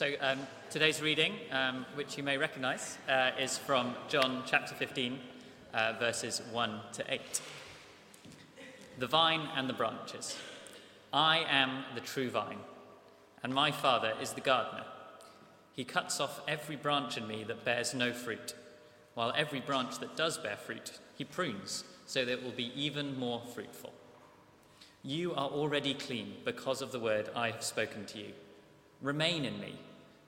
So um, today's reading, um, which you may recognize, uh, is from John chapter 15, uh, verses 1 to 8. The vine and the branches. I am the true vine, and my Father is the gardener. He cuts off every branch in me that bears no fruit, while every branch that does bear fruit, he prunes, so that it will be even more fruitful. You are already clean because of the word I have spoken to you. Remain in me,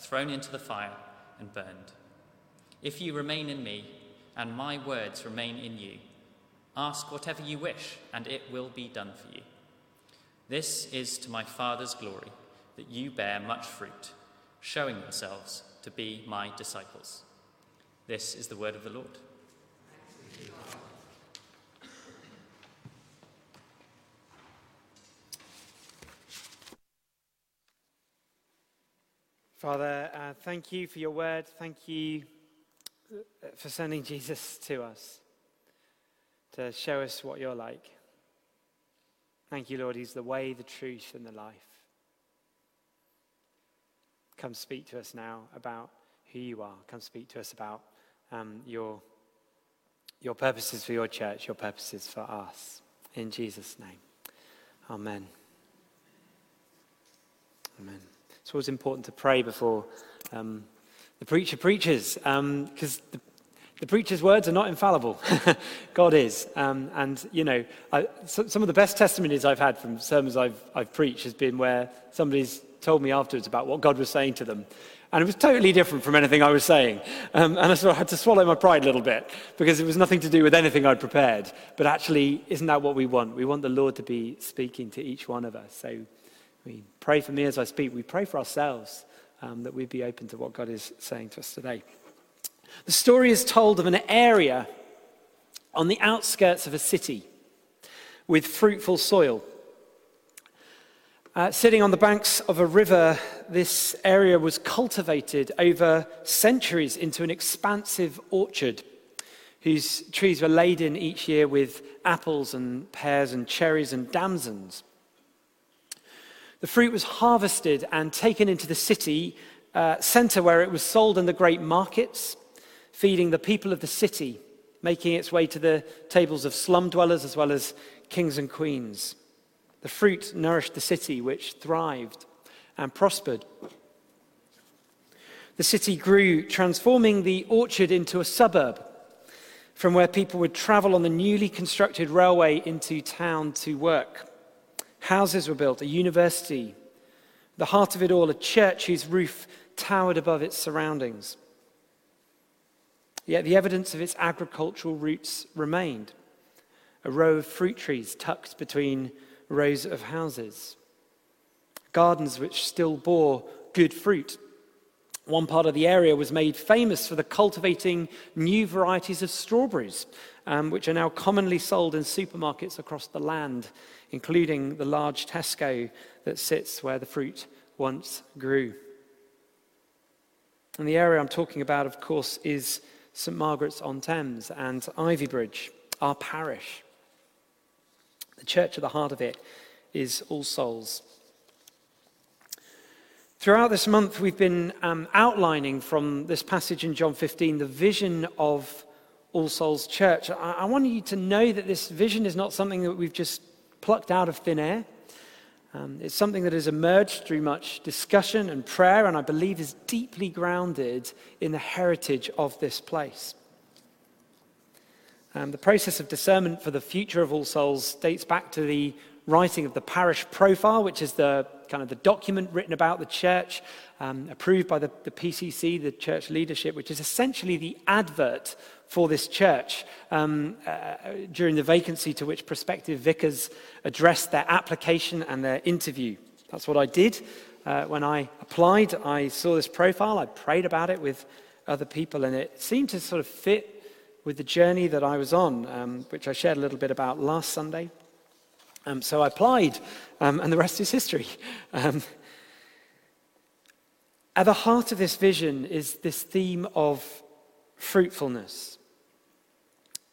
thrown into the fire, and burned. If you remain in me, and my words remain in you, ask whatever you wish, and it will be done for you. This is to my Father's glory, that you bear much fruit, showing yourselves to be my disciples. This is the word of the Lord. Father, uh, thank you for your word. Thank you uh, for sending Jesus to us to show us what you're like. Thank you, Lord. He's the way, the truth, and the life. Come speak to us now about who you are. Come speak to us about um, your, your purposes for your church, your purposes for us. In Jesus' name. Amen. Amen. It's always important to pray before um, the preacher preaches, because um, the, the, preacher's words are not infallible. God is. Um, and, you know, I, so, some of the best testimonies I've had from sermons I've, I've preached has been where somebody's told me afterwards about what God was saying to them. And it was totally different from anything I was saying. Um, and I sort of had to swallow my pride a little bit because it was nothing to do with anything I'd prepared. But actually, isn't that what we want? We want the Lord to be speaking to each one of us. So we pray for me as I speak. We pray for ourselves um, that we'd be open to what God is saying to us today. The story is told of an area on the outskirts of a city with fruitful soil. Uh, sitting on the banks of a river, this area was cultivated over centuries into an expansive orchard whose trees were laden each year with apples and pears and cherries and damsons. The fruit was harvested and taken into the city uh, centre where it was sold in the great markets, feeding the people of the city, making its way to the tables of slum dwellers as well as kings and queens. The fruit nourished the city, which thrived and prospered. The city grew, transforming the orchard into a suburb from where people would travel on the newly constructed railway into town to work. Houses were built, a university, the heart of it all, a church whose roof towered above its surroundings. Yet the evidence of its agricultural roots remained a row of fruit trees tucked between rows of houses, gardens which still bore good fruit. One part of the area was made famous for the cultivating new varieties of strawberries, um, which are now commonly sold in supermarkets across the land including the large Tesco that sits where the fruit once grew. And the area I'm talking about, of course, is St Margaret's on Thames and Ivybridge, our parish. The church at the heart of it is All Souls. Throughout this month, we've been um, outlining from this passage in John 15 the vision of All Souls Church. I, I want you to know that this vision is not something that we've just plucked out of thin air. Um, it's something that has emerged through much discussion and prayer, and I believe is deeply grounded in the heritage of this place. Um, the process of discernment for the future of All Souls dates back to the writing of the parish profile, which is the kind of the document written about the church, um, approved by the, the PCC, the church leadership, which is essentially the advert for this church um, uh, during the vacancy to which prospective vicars addressed their application and their interview. That's what I did uh, when I applied, I saw this profile, I prayed about it with other people, and it seemed to sort of fit with the journey that I was on, um, which I shared a little bit about last Sunday. Um, so I applied, um, and the rest is history. Um, at the heart of this vision is this theme of fruitfulness.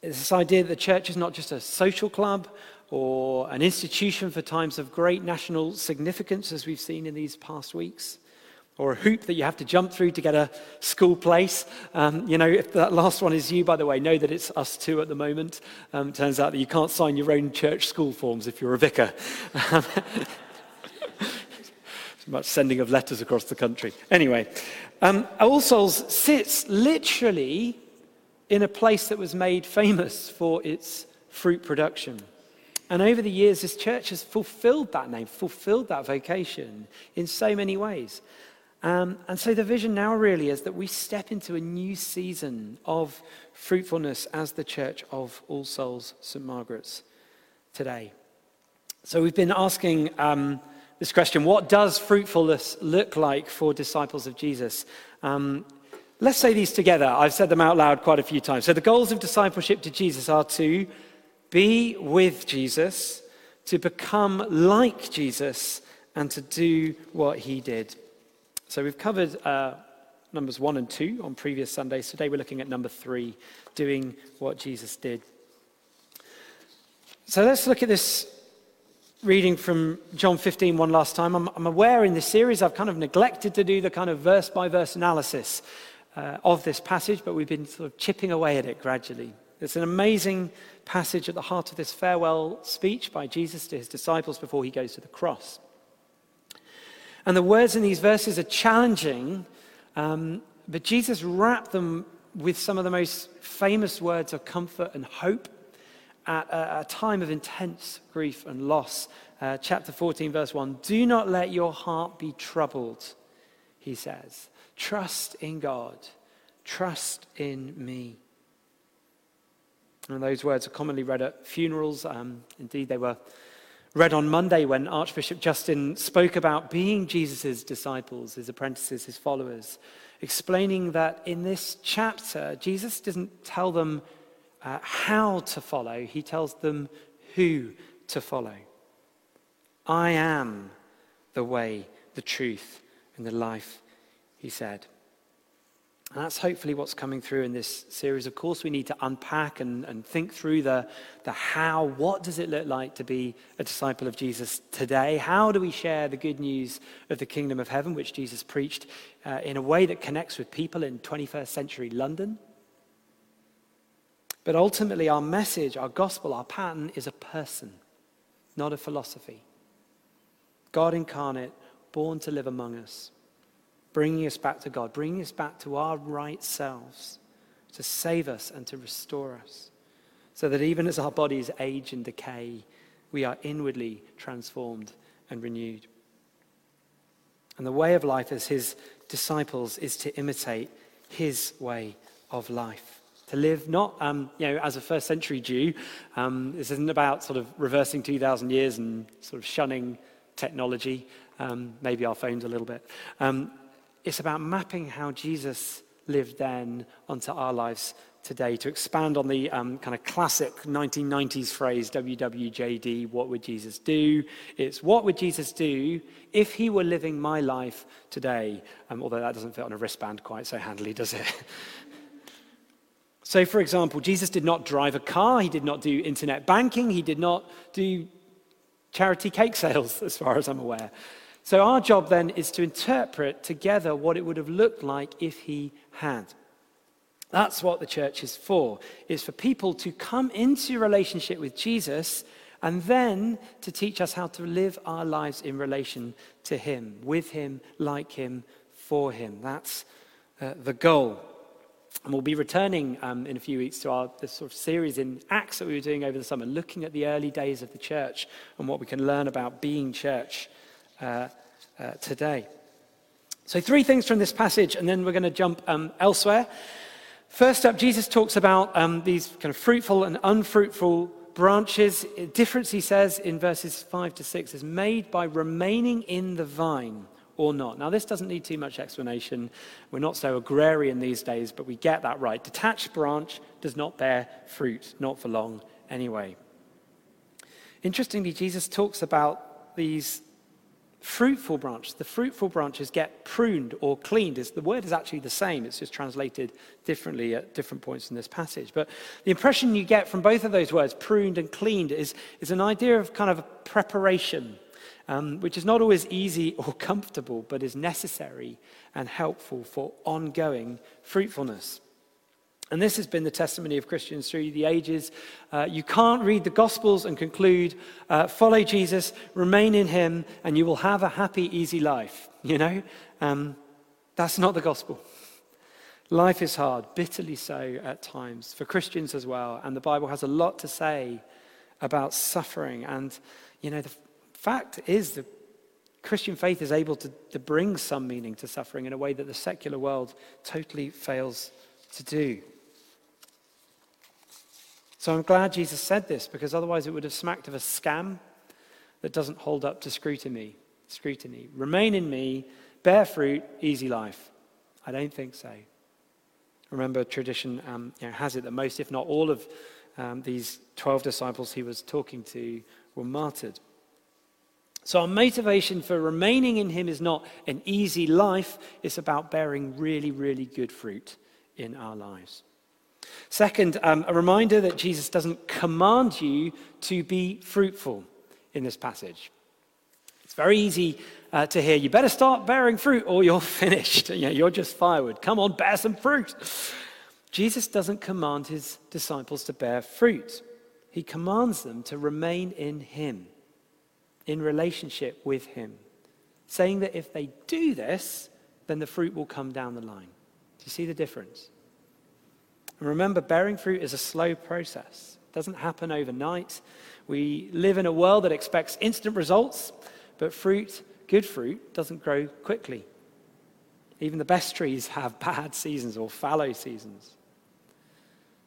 It's this idea that the church is not just a social club or an institution for times of great national significance, as we've seen in these past weeks, or a hoop that you have to jump through to get a school place. Um, you know, if that last one is you, by the way, know that it's us too at the moment. Um, turns out that you can't sign your own church school forms if you're a vicar. much sending of letters across the country. Anyway, um, All Souls sits literally in a place that was made famous for its fruit production. And over the years, this church has fulfilled that name, fulfilled that vocation in so many ways. Um, and so the vision now really is that we step into a new season of fruitfulness as the church of All Souls St. Margaret's today. So we've been asking. Um, this question what does fruitfulness look like for disciples of Jesus? Um, let's say these together. I've said them out loud quite a few times. So, the goals of discipleship to Jesus are to be with Jesus, to become like Jesus, and to do what he did. So, we've covered uh, numbers one and two on previous Sundays. Today, we're looking at number three doing what Jesus did. So, let's look at this reading from John 15 one last time. I'm, I'm, aware in this series I've kind of neglected to do the kind of verse by verse analysis uh, of this passage, but we've been sort of chipping away at it gradually. It's an amazing passage at the heart of this farewell speech by Jesus to his disciples before he goes to the cross. And the words in these verses are challenging, um, but Jesus wrapped them with some of the most famous words of comfort and hope at a, a time of intense grief and loss. Uh, chapter 14, verse 1 Do not let your heart be troubled, he says. Trust in God, trust in me. And those words are commonly read at funerals. Um, indeed, they were read on Monday when Archbishop Justin spoke about being Jesus' disciples, his apprentices, his followers, explaining that in this chapter, Jesus doesn't tell them uh, how to follow, he tells them who to follow. I am the way, the truth, and the life, he said. And that's hopefully what's coming through in this series. Of course, we need to unpack and, and think through the, the how. What does it look like to be a disciple of Jesus today? How do we share the good news of the kingdom of heaven, which Jesus preached, uh, in a way that connects with people in 21st century London? But ultimately, our message, our gospel, our pattern is a person, not a philosophy. God incarnate, born to live among us, bringing us back to God, bringing us back to our right selves, to save us and to restore us, so that even as our bodies age and decay, we are inwardly transformed and renewed. And the way of life as his disciples is to imitate his way of life to live not um, you know, as a first century Jew. Um, this isn't about sort of reversing 2,000 years and sort of shunning technology, um, maybe our phones a little bit. It's about mapping how Jesus lived then onto our lives today. To expand on the um, kind of classic 1990s phrase, WWJD, what would Jesus do? It's what would Jesus do if he were living my life today? Um, although that doesn't fit on a wristband quite so handily, does it? So, for example, Jesus did not drive a car, he did not do internet banking, he did not do charity cake sales, as far as I'm aware. So, our job then is to interpret together what it would have looked like if he had. That's what the church is for, is for people to come into relationship with Jesus and then to teach us how to live our lives in relation to him, with him, like him, for him. That's uh, the goal. And we'll be returning um, in a few weeks to our this sort of series in Acts that we were doing over the summer, looking at the early days of the church and what we can learn about being church uh, uh, today. So, three things from this passage, and then we're going to jump um, elsewhere. First up, Jesus talks about um, these kind of fruitful and unfruitful branches. A difference, he says, in verses 5 to 6 is made by remaining in the vine or not. Now, this doesn't need too much explanation. We're not so agrarian these days, but we get that right. Detached branch does not bear fruit, not for long anyway. Interestingly, Jesus talks about these fruitful branches. The fruitful branches get pruned or cleaned. the word is actually the same, it's just translated differently at different points in this passage. But the impression you get from both of those words, pruned and cleaned, is, is an idea of kind of a preparation um, which is not always easy or comfortable, but is necessary and helpful for ongoing fruitfulness. And this has been the testimony of Christians through the ages. Uh, you can't read the Gospels and conclude, uh, follow Jesus, remain in Him, and you will have a happy, easy life. You know? Um, that's not the Gospel. Life is hard, bitterly so at times, for Christians as well. And the Bible has a lot to say about suffering. And, you know, the, fact is the Christian faith is able to, to bring some meaning to suffering in a way that the secular world totally fails to do. So I'm glad Jesus said this because otherwise it would have smacked of a scam that doesn't hold up to scrutiny. Scrutiny. Remain in me, bear fruit, easy life. I don't think so. Remember, tradition um, you know, has it that most, if not all, of um, these 12 disciples he was talking to were martyred. So, our motivation for remaining in Him is not an easy life, it's about bearing really, really good fruit in our lives. Second, um, a reminder that Jesus doesn't command you to be fruitful in this passage. It's very easy uh, to hear, you better start bearing fruit or you're finished. You know, you're just firewood. Come on, bear some fruit. Jesus doesn't command his disciples to bear fruit, he commands them to remain in Him in relationship with Him, saying that if they do this, then the fruit will come down the line. Do you see the difference? And remember, bearing fruit is a slow process. It doesn't happen overnight. We live in a world that expects instant results, but fruit, good fruit, doesn't grow quickly. Even the best trees have bad seasons or fallow seasons.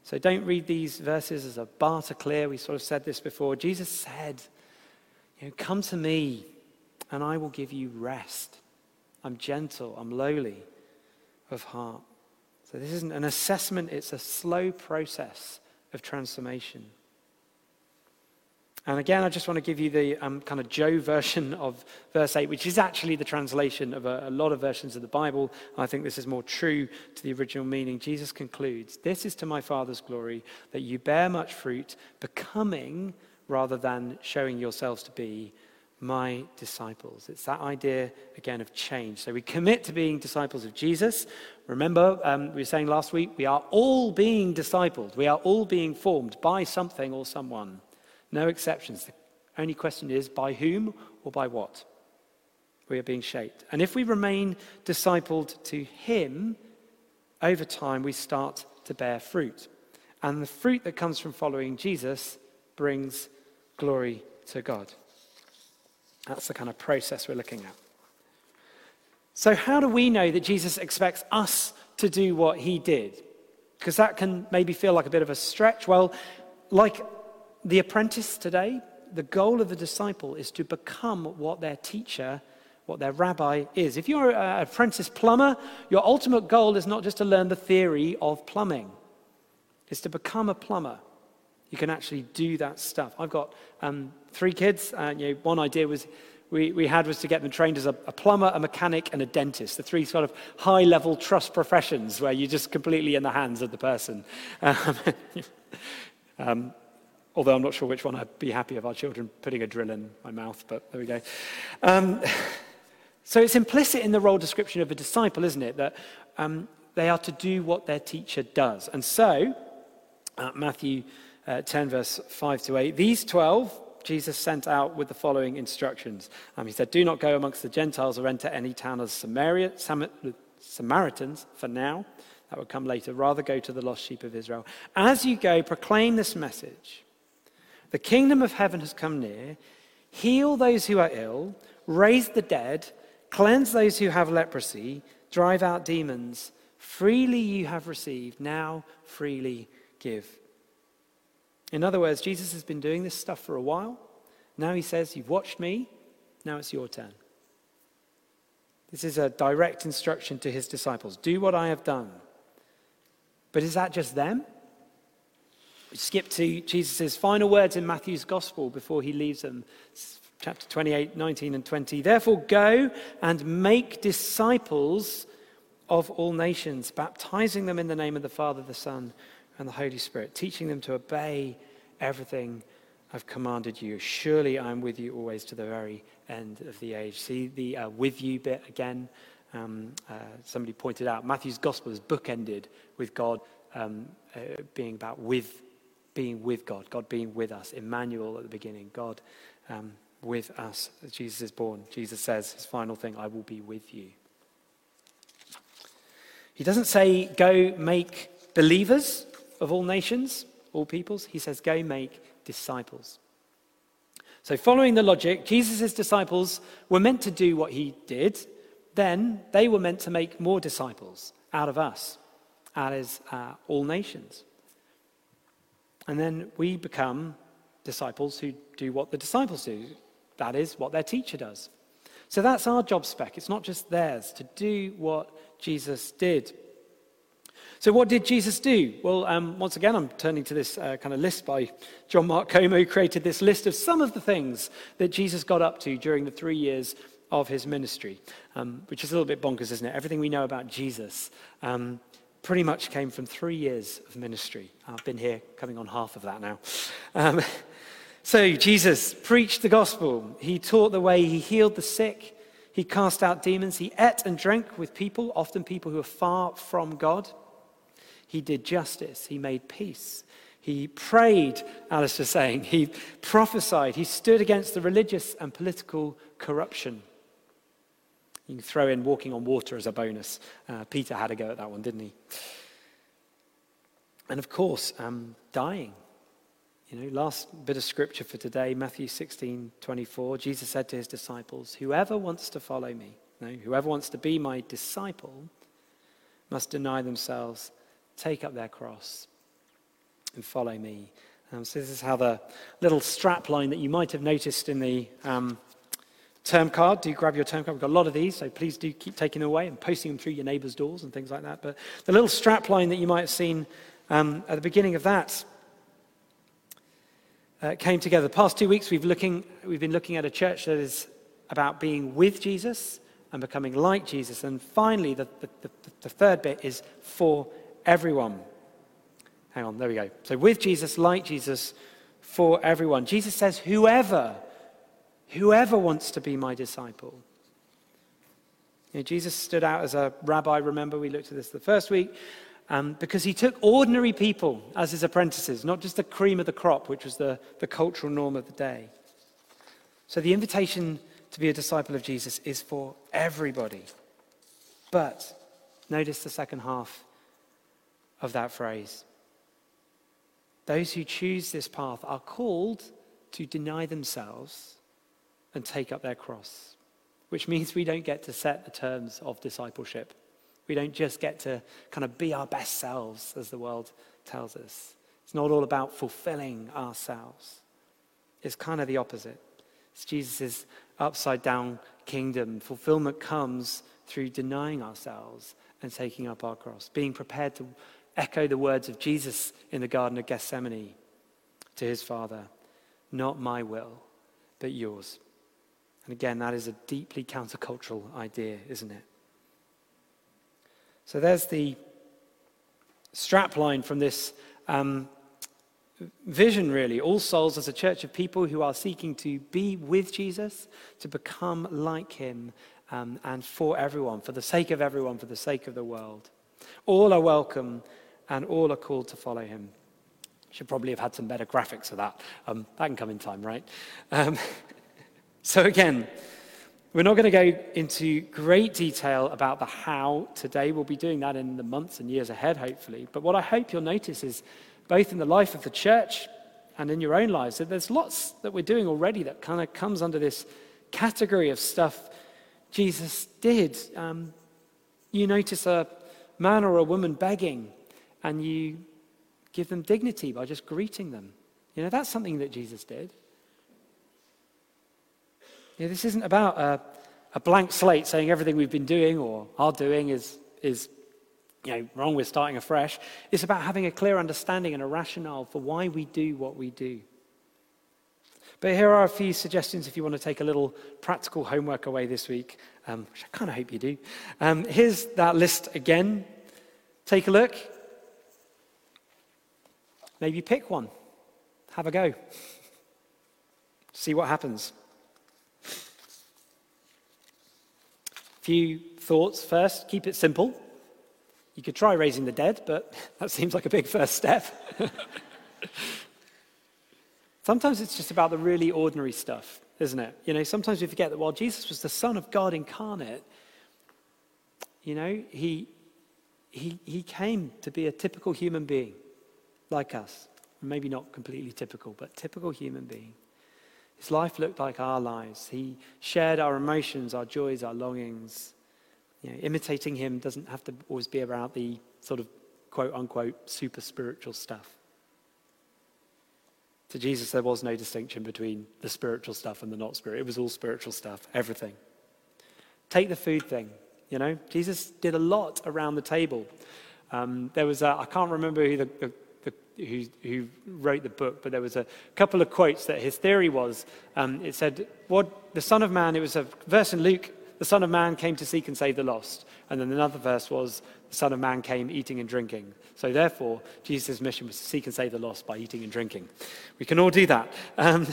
So don't read these verses as a bar to clear. We sort of said this before. Jesus said, you know, Come to me, and I will give you rest. I'm gentle, I'm lowly of heart. So, this isn't an assessment, it's a slow process of transformation. And again, I just want to give you the um, kind of Joe version of verse 8, which is actually the translation of a, a lot of versions of the Bible. I think this is more true to the original meaning. Jesus concludes This is to my Father's glory, that you bear much fruit, becoming rather than showing yourselves to be my disciples. It's that idea, again, of change. So we commit to being disciples of Jesus. Remember, um, we were saying last week, we are all being discipled. We are all being formed by something or someone. No exceptions. The only question is by whom or by what? We are being shaped. And if we remain discipled to Him, over time we start to bear fruit. And the fruit that comes from following Jesus brings glory to God. That's the kind of process we're looking at. So, how do we know that Jesus expects us to do what he did? Because that can maybe feel like a bit of a stretch. Well, like the apprentice today, the goal of the disciple is to become what their teacher, what their rabbi is. If you're an apprentice plumber, your ultimate goal is not just to learn the theory of plumbing, it's to become a plumber. You can actually do that stuff. I've got um, three kids. Uh, you know, one idea was we, we had was to get them trained as a, a, plumber, a mechanic, and a dentist. The three sort of high level trust professions where you're just completely in the hands of the person. Um, um, although I'm not sure which one I'd be happy of our children putting a drill in my mouth, but there we go. Um, so it's implicit in the role description of a disciple, isn't it? That um, they are to do what their teacher does. And so, uh, Matthew uh, 10, verse 5 to 8. These 12 Jesus sent out with the following instructions. Um, he said, Do not go amongst the Gentiles or enter any town of Samaria, Sam- Samaritans for now. That would come later. Rather go to the lost sheep of Israel. As you go, proclaim this message The kingdom of heaven has come near. Heal those who are ill, raise the dead, cleanse those who have leprosy, drive out demons. Freely you have received, now freely give. In other words, Jesus has been doing this stuff for a while. Now he says, You've watched me, now it's your turn. This is a direct instruction to his disciples do what I have done. But is that just them? We skip to Jesus' final words in Matthew's gospel before he leaves them. chapter 28, 19, and 20. Therefore, go and make disciples of all nations, baptizing them in the name of the Father, the Son, and the Holy Spirit, teaching them to obey everything I've commanded you. Surely I'm with you always to the very end of the age. See the uh, with you bit again. Um, uh, somebody pointed out Matthew's gospel is bookended with God um, uh, being about with being with God, God being with us. Emmanuel at the beginning, God um, with us. Jesus is born. Jesus says his final thing, I will be with you. He doesn't say, go make believers of all nations, all peoples. He says, go make disciples. So, following the logic, Jesus' disciples were meant to do what he did. Then they were meant to make more disciples out of us, out of uh, all nations. And then we become disciples who do what the disciples do. That is what their teacher does. So that's our job spec. It's not just theirs to do what Jesus did. So, what did Jesus do? Well, um, once again, I'm turning to this uh, kind of list by John Mark Comer, who created this list of some of the things that Jesus got up to during the three years of his ministry, um, which is a little bit bonkers, isn't it? Everything we know about Jesus um, pretty much came from three years of ministry. I've been here coming on half of that now. Um, so, Jesus preached the gospel, he taught the way, he healed the sick, he cast out demons, he ate and drank with people, often people who are far from God. He did justice. He made peace. He prayed, was saying. He prophesied. He stood against the religious and political corruption. You can throw in walking on water as a bonus. Uh, Peter had a go at that one, didn't he? And of course, um, dying. You know, last bit of scripture for today, Matthew 16, 24. Jesus said to his disciples, Whoever wants to follow me, no, whoever wants to be my disciple, must deny themselves take up their cross and follow me. Um, so, this is how the little strap line that you might have noticed in the um, term card. Do grab your term card. We've got a lot of these, so please do keep taking them away and posting them through your neighbours' doors and things like that. But the little strap line that you might have seen um, at the beginning of that uh, came together. The past two weeks, we've, looking, we've been looking at a church that is about being with Jesus and becoming like Jesus. And finally, the, the, the, the third bit is for everyone. Hang on, there we go. So, with Jesus, like Jesus, for everyone. Jesus says, whoever, whoever wants to be my disciple. You know, Jesus stood out as a rabbi, remember, we looked at this the first week, um, because he took ordinary people as his apprentices, not just the cream of the crop, which was the, the cultural norm of the day. So, the invitation to be a disciple of Jesus is for everybody. But notice the second half of that phrase. Those who choose this path are called to deny themselves and take up their cross, which means we don't get to set the terms of discipleship. We don't just get to kind of be our best selves, as the world tells us. It's not all about fulfilling ourselves, it's kind of the opposite. It's Jesus' upside down kingdom. Fulfillment comes through denying ourselves and taking up our cross, being prepared to echo the words of Jesus in the Garden of Gethsemane to his Father Not my will, but yours. And again, that is a deeply countercultural idea, isn't it? So there's the strapline from this um, vision, really. All souls as a church of people who are seeking to be with Jesus, to become like him, um, and for everyone, for the sake of everyone, for the sake of the world. All are welcome and all are called to follow him. Should probably have had some better graphics for that. Um, that can come in time, right? Um, so, again, we're not going to go into great detail about the how today. We'll be doing that in the months and years ahead, hopefully. But what I hope you'll notice is both in the life of the church and in your own lives, that there's lots that we're doing already that kind of comes under this category of stuff Jesus did. Um, you notice a man or a woman begging and you give them dignity by just greeting them. You know, that's something that Jesus did. You know, this isn't about a, a blank slate saying everything we've been doing or are doing is, is you know, wrong, we're starting afresh. It's about having a clear understanding and a rationale for why we do what we do. But here are a few suggestions if you want to take a little practical homework away this week, um, which I kind of hope you do. Um, here's that list again. Take a look. Maybe pick one. Have a go. See what happens. Few thoughts first. Keep it simple. You could try raising the dead, but that seems like a big first step. sometimes it's just about the really ordinary stuff, isn't it? You know, sometimes we forget that while Jesus was the Son of God incarnate, you know, he, he, he came to be a typical human being like us. Maybe not completely typical, but typical human being. His life looked like our lives. He shared our emotions, our joys, our longings. You know, imitating him doesn't have to always be about the sort of quote unquote super spiritual stuff. To Jesus, there was no distinction between the spiritual stuff and the not spiritual. It was all spiritual stuff, everything. Take the food thing. You know, Jesus did a lot around the table. Um, there was, I can't remember who the, the who, who, wrote the book, but there was a couple of quotes that his theory was. Um, it said, "What the Son of Man?" It was a verse in Luke. The Son of Man came to seek and save the lost. And then another verse was, "The Son of Man came eating and drinking." So therefore, Jesus' mission was to seek and save the lost by eating and drinking. We can all do that. Um,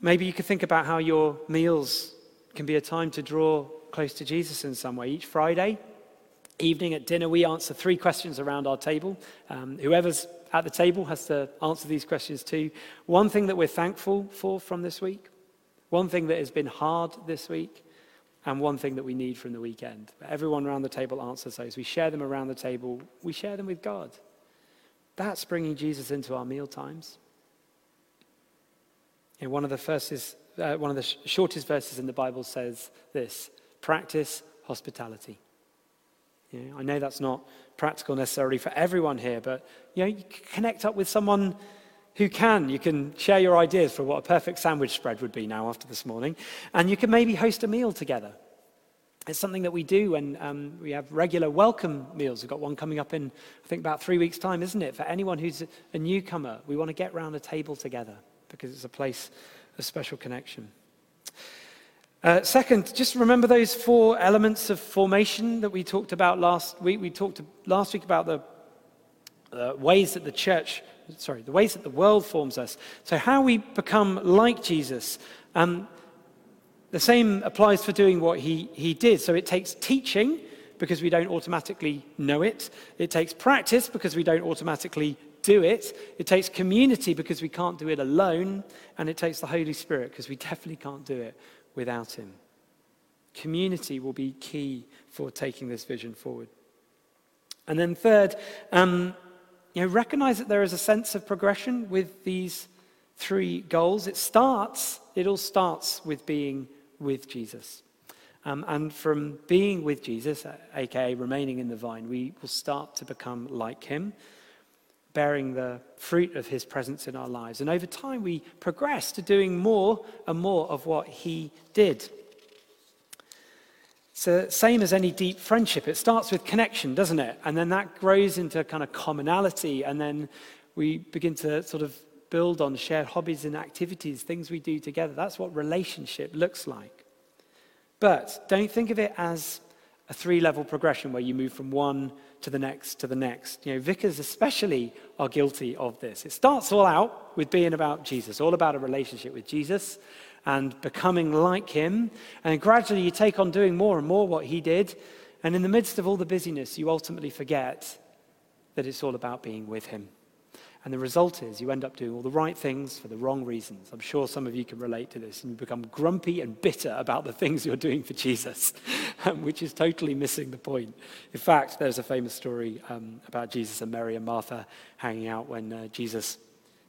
maybe you could think about how your meals can be a time to draw close to Jesus in some way. Each Friday, evening at dinner, we answer three questions around our table. Um, whoever's at the table has to answer these questions too. One thing that we're thankful for from this week, one thing that has been hard this week, and one thing that we need from the weekend. Everyone around the table answers those. We share them around the table, we share them with God. That's bringing Jesus into our meal times. One of the verses, uh, one of the sh- shortest verses in the Bible says this practice hospitality. You know, I know that's not practical necessarily for everyone here, but you know, you connect up with someone who can. You can share your ideas for what a perfect sandwich spread would be now after this morning, and you can maybe host a meal together. It's something that we do when um, we have regular welcome meals. We've got one coming up in, I think, about three weeks' time, isn't it? For anyone who's a newcomer, we want to get round a table together because it's a place of special connection. Uh, second, just remember those four elements of formation that we talked about last week. We talked last week about the uh, ways that the church, sorry, the ways that the world forms us. So, how we become like Jesus. Um, the same applies for doing what he, he did. So, it takes teaching because we don't automatically know it, it takes practice because we don't automatically do it, it takes community because we can't do it alone, and it takes the Holy Spirit because we definitely can't do it without him. Community will be key for taking this vision forward. And then, third, um, you know, recognize that there is a sense of progression with these three goals. It starts, it all starts with being with Jesus. Um, and from being with Jesus, aka remaining in the vine, we will start to become like him bearing the fruit of his presence in our lives. And over time, we progress to doing more and more of what he did. So, same as any deep friendship, it starts with connection, doesn't it? And then that grows into kind of commonality, and then we begin to sort of build on shared hobbies and activities, things we do together. That's what relationship looks like. But don't think of it as a three level progression where you move from one to the next to the next. You know, vicars especially are guilty of this. It starts all out with being about Jesus, all about a relationship with Jesus and becoming like him. And gradually you take on doing more and more what he did. And in the midst of all the busyness, you ultimately forget that it's all about being with him. And the result is you end up doing all the right things for the wrong reasons. I'm sure some of you can relate to this. And you become grumpy and bitter about the things you're doing for Jesus, um, which is totally missing the point. In fact, there's a famous story um, about Jesus and Mary and Martha hanging out when uh, Jesus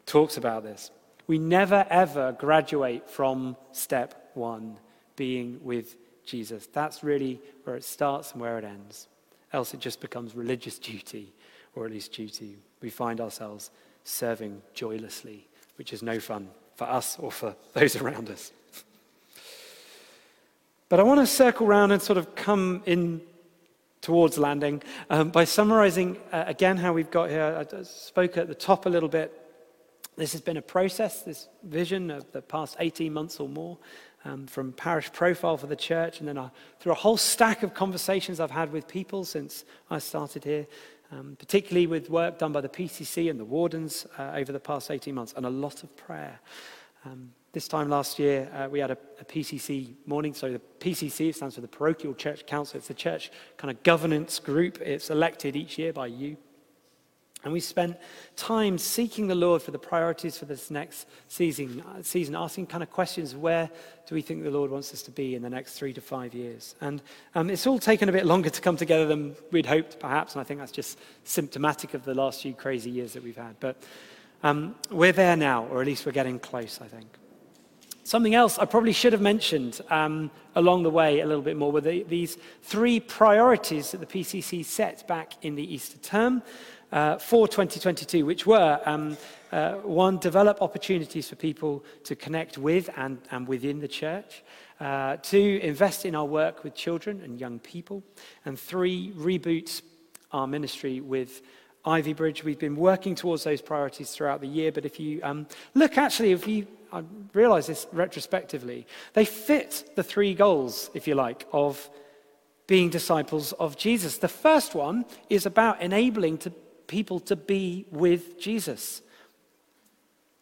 talks about this. We never, ever graduate from step one, being with Jesus. That's really where it starts and where it ends. Else it just becomes religious duty, or at least duty we find ourselves serving joylessly, which is no fun for us or for those around us. But I want to circle around and sort of come in towards landing um, by summarizing uh, again how we've got here. I spoke at the top a little bit. This has been a process, this vision of the past 18 months or more, um, from parish profile for the church, and then I, through a whole stack of conversations I've had with people since I started here, um, particularly with work done by the PCC and the wardens uh, over the past 18 months, and a lot of prayer. Um, this time last year, uh, we had a, a, PCC morning. So the PCC stands for the Parochial Church Council. It's the church kind of governance group. It's elected each year by you. And we spent time seeking the Lord for the priorities for this next season, season, asking kind of questions where do we think the Lord wants us to be in the next three to five years? And um, it's all taken a bit longer to come together than we'd hoped, perhaps. And I think that's just symptomatic of the last few crazy years that we've had. But um, we're there now, or at least we're getting close, I think. Something else I probably should have mentioned um, along the way a little bit more were the, these three priorities that the PCC set back in the Easter term uh, for 2022, which were um, uh, one, develop opportunities for people to connect with and, and within the church. Uh, two, invest in our work with children and young people. And three, reboot our ministry with Ivy Bridge. We've been working towards those priorities throughout the year, but if you um, look, actually, if you I realize this retrospectively, they fit the three goals, if you like, of being disciples of Jesus. The first one is about enabling to people to be with Jesus.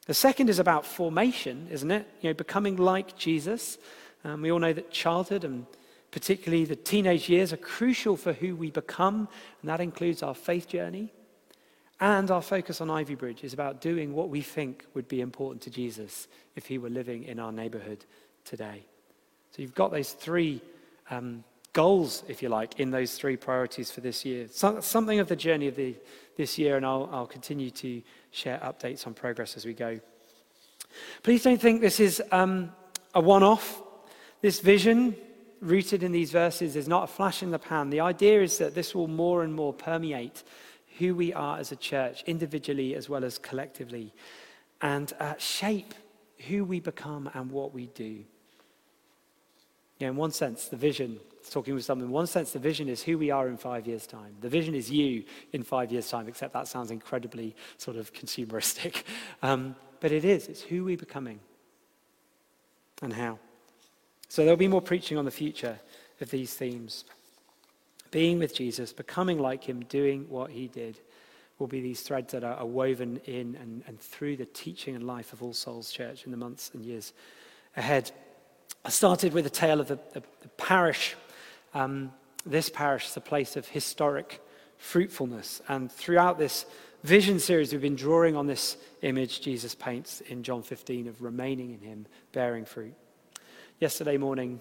The second is about formation, isn't it? You know, becoming like Jesus. Um, we all know that childhood and particularly the teenage years are crucial for who we become, and that includes our faith journey. And our focus on Ivy Bridge is about doing what we think would be important to Jesus if he were living in our neighborhood today. So you've got those three um, goals, if you like, in those three priorities for this year. So, something of the journey of the, this year, and I'll, I'll continue to share updates on progress as we go. Please don't think this is um, a one off. This vision, rooted in these verses, is not a flash in the pan. The idea is that this will more and more permeate who we are as a church, individually as well as collectively, and uh, shape who we become and what we do. Yeah, in one sense, the vision, talking with someone, in one sense, the vision is who we are in five years' time. The vision is you in five years' time, except that sounds incredibly sort of consumeristic. Um, but it is, it's who we're becoming and how. So there'll be more preaching on the future of these themes being with Jesus, becoming like him, doing what he did, will be these threads that are, woven in and, and through the teaching and life of All Souls Church in the months and years ahead. I started with a tale of the, the, the parish. Um, this parish is a place of historic fruitfulness. And throughout this vision series, we've been drawing on this image Jesus paints in John 15 of remaining in him, bearing fruit. Yesterday morning,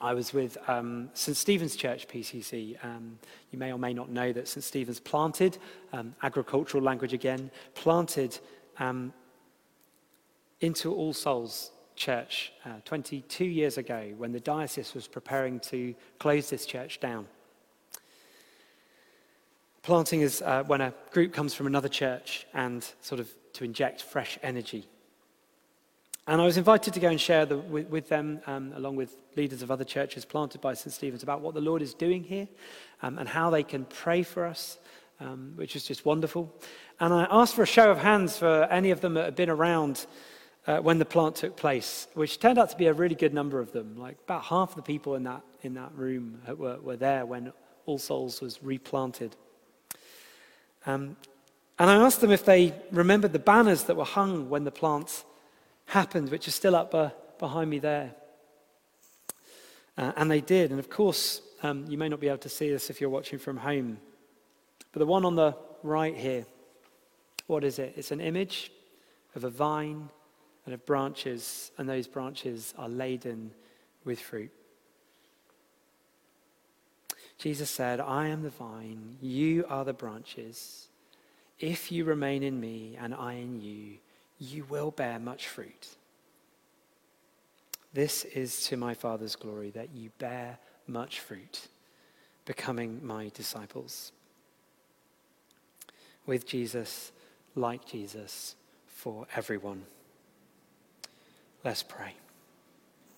I was with um, St. Stephen's Church, PCC. Um, you may or may not know that St. Stephen's planted, um, agricultural language again, planted um, into All Souls Church uh, 22 years ago when the diocese was preparing to close this church down. Planting is uh, when a group comes from another church and sort of to inject fresh energy and I was invited to go and share the, with, with, them, um, along with leaders of other churches planted by St. Stephen's, about what the Lord is doing here um, and how they can pray for us, um, which is just wonderful. And I asked for a show of hands for any of them that had been around uh, when the plant took place, which turned out to be a really good number of them. Like about half the people in that, in that room were, were there when All Souls was replanted. Um, and I asked them if they remembered the banners that were hung when the plant happened, which is still up uh, behind me there. Uh, and they did. And of course, um, you may not be able to see this if you're watching from home. But the one on the right here, what is it? It's an image of a vine and of branches, and those branches are laden with fruit. Jesus said, I am the vine, you are the branches. If you remain in me and I in you, you will bear much fruit. This is to my Father's glory that you bear much fruit, becoming my disciples. With Jesus, like Jesus, for everyone. Let's pray.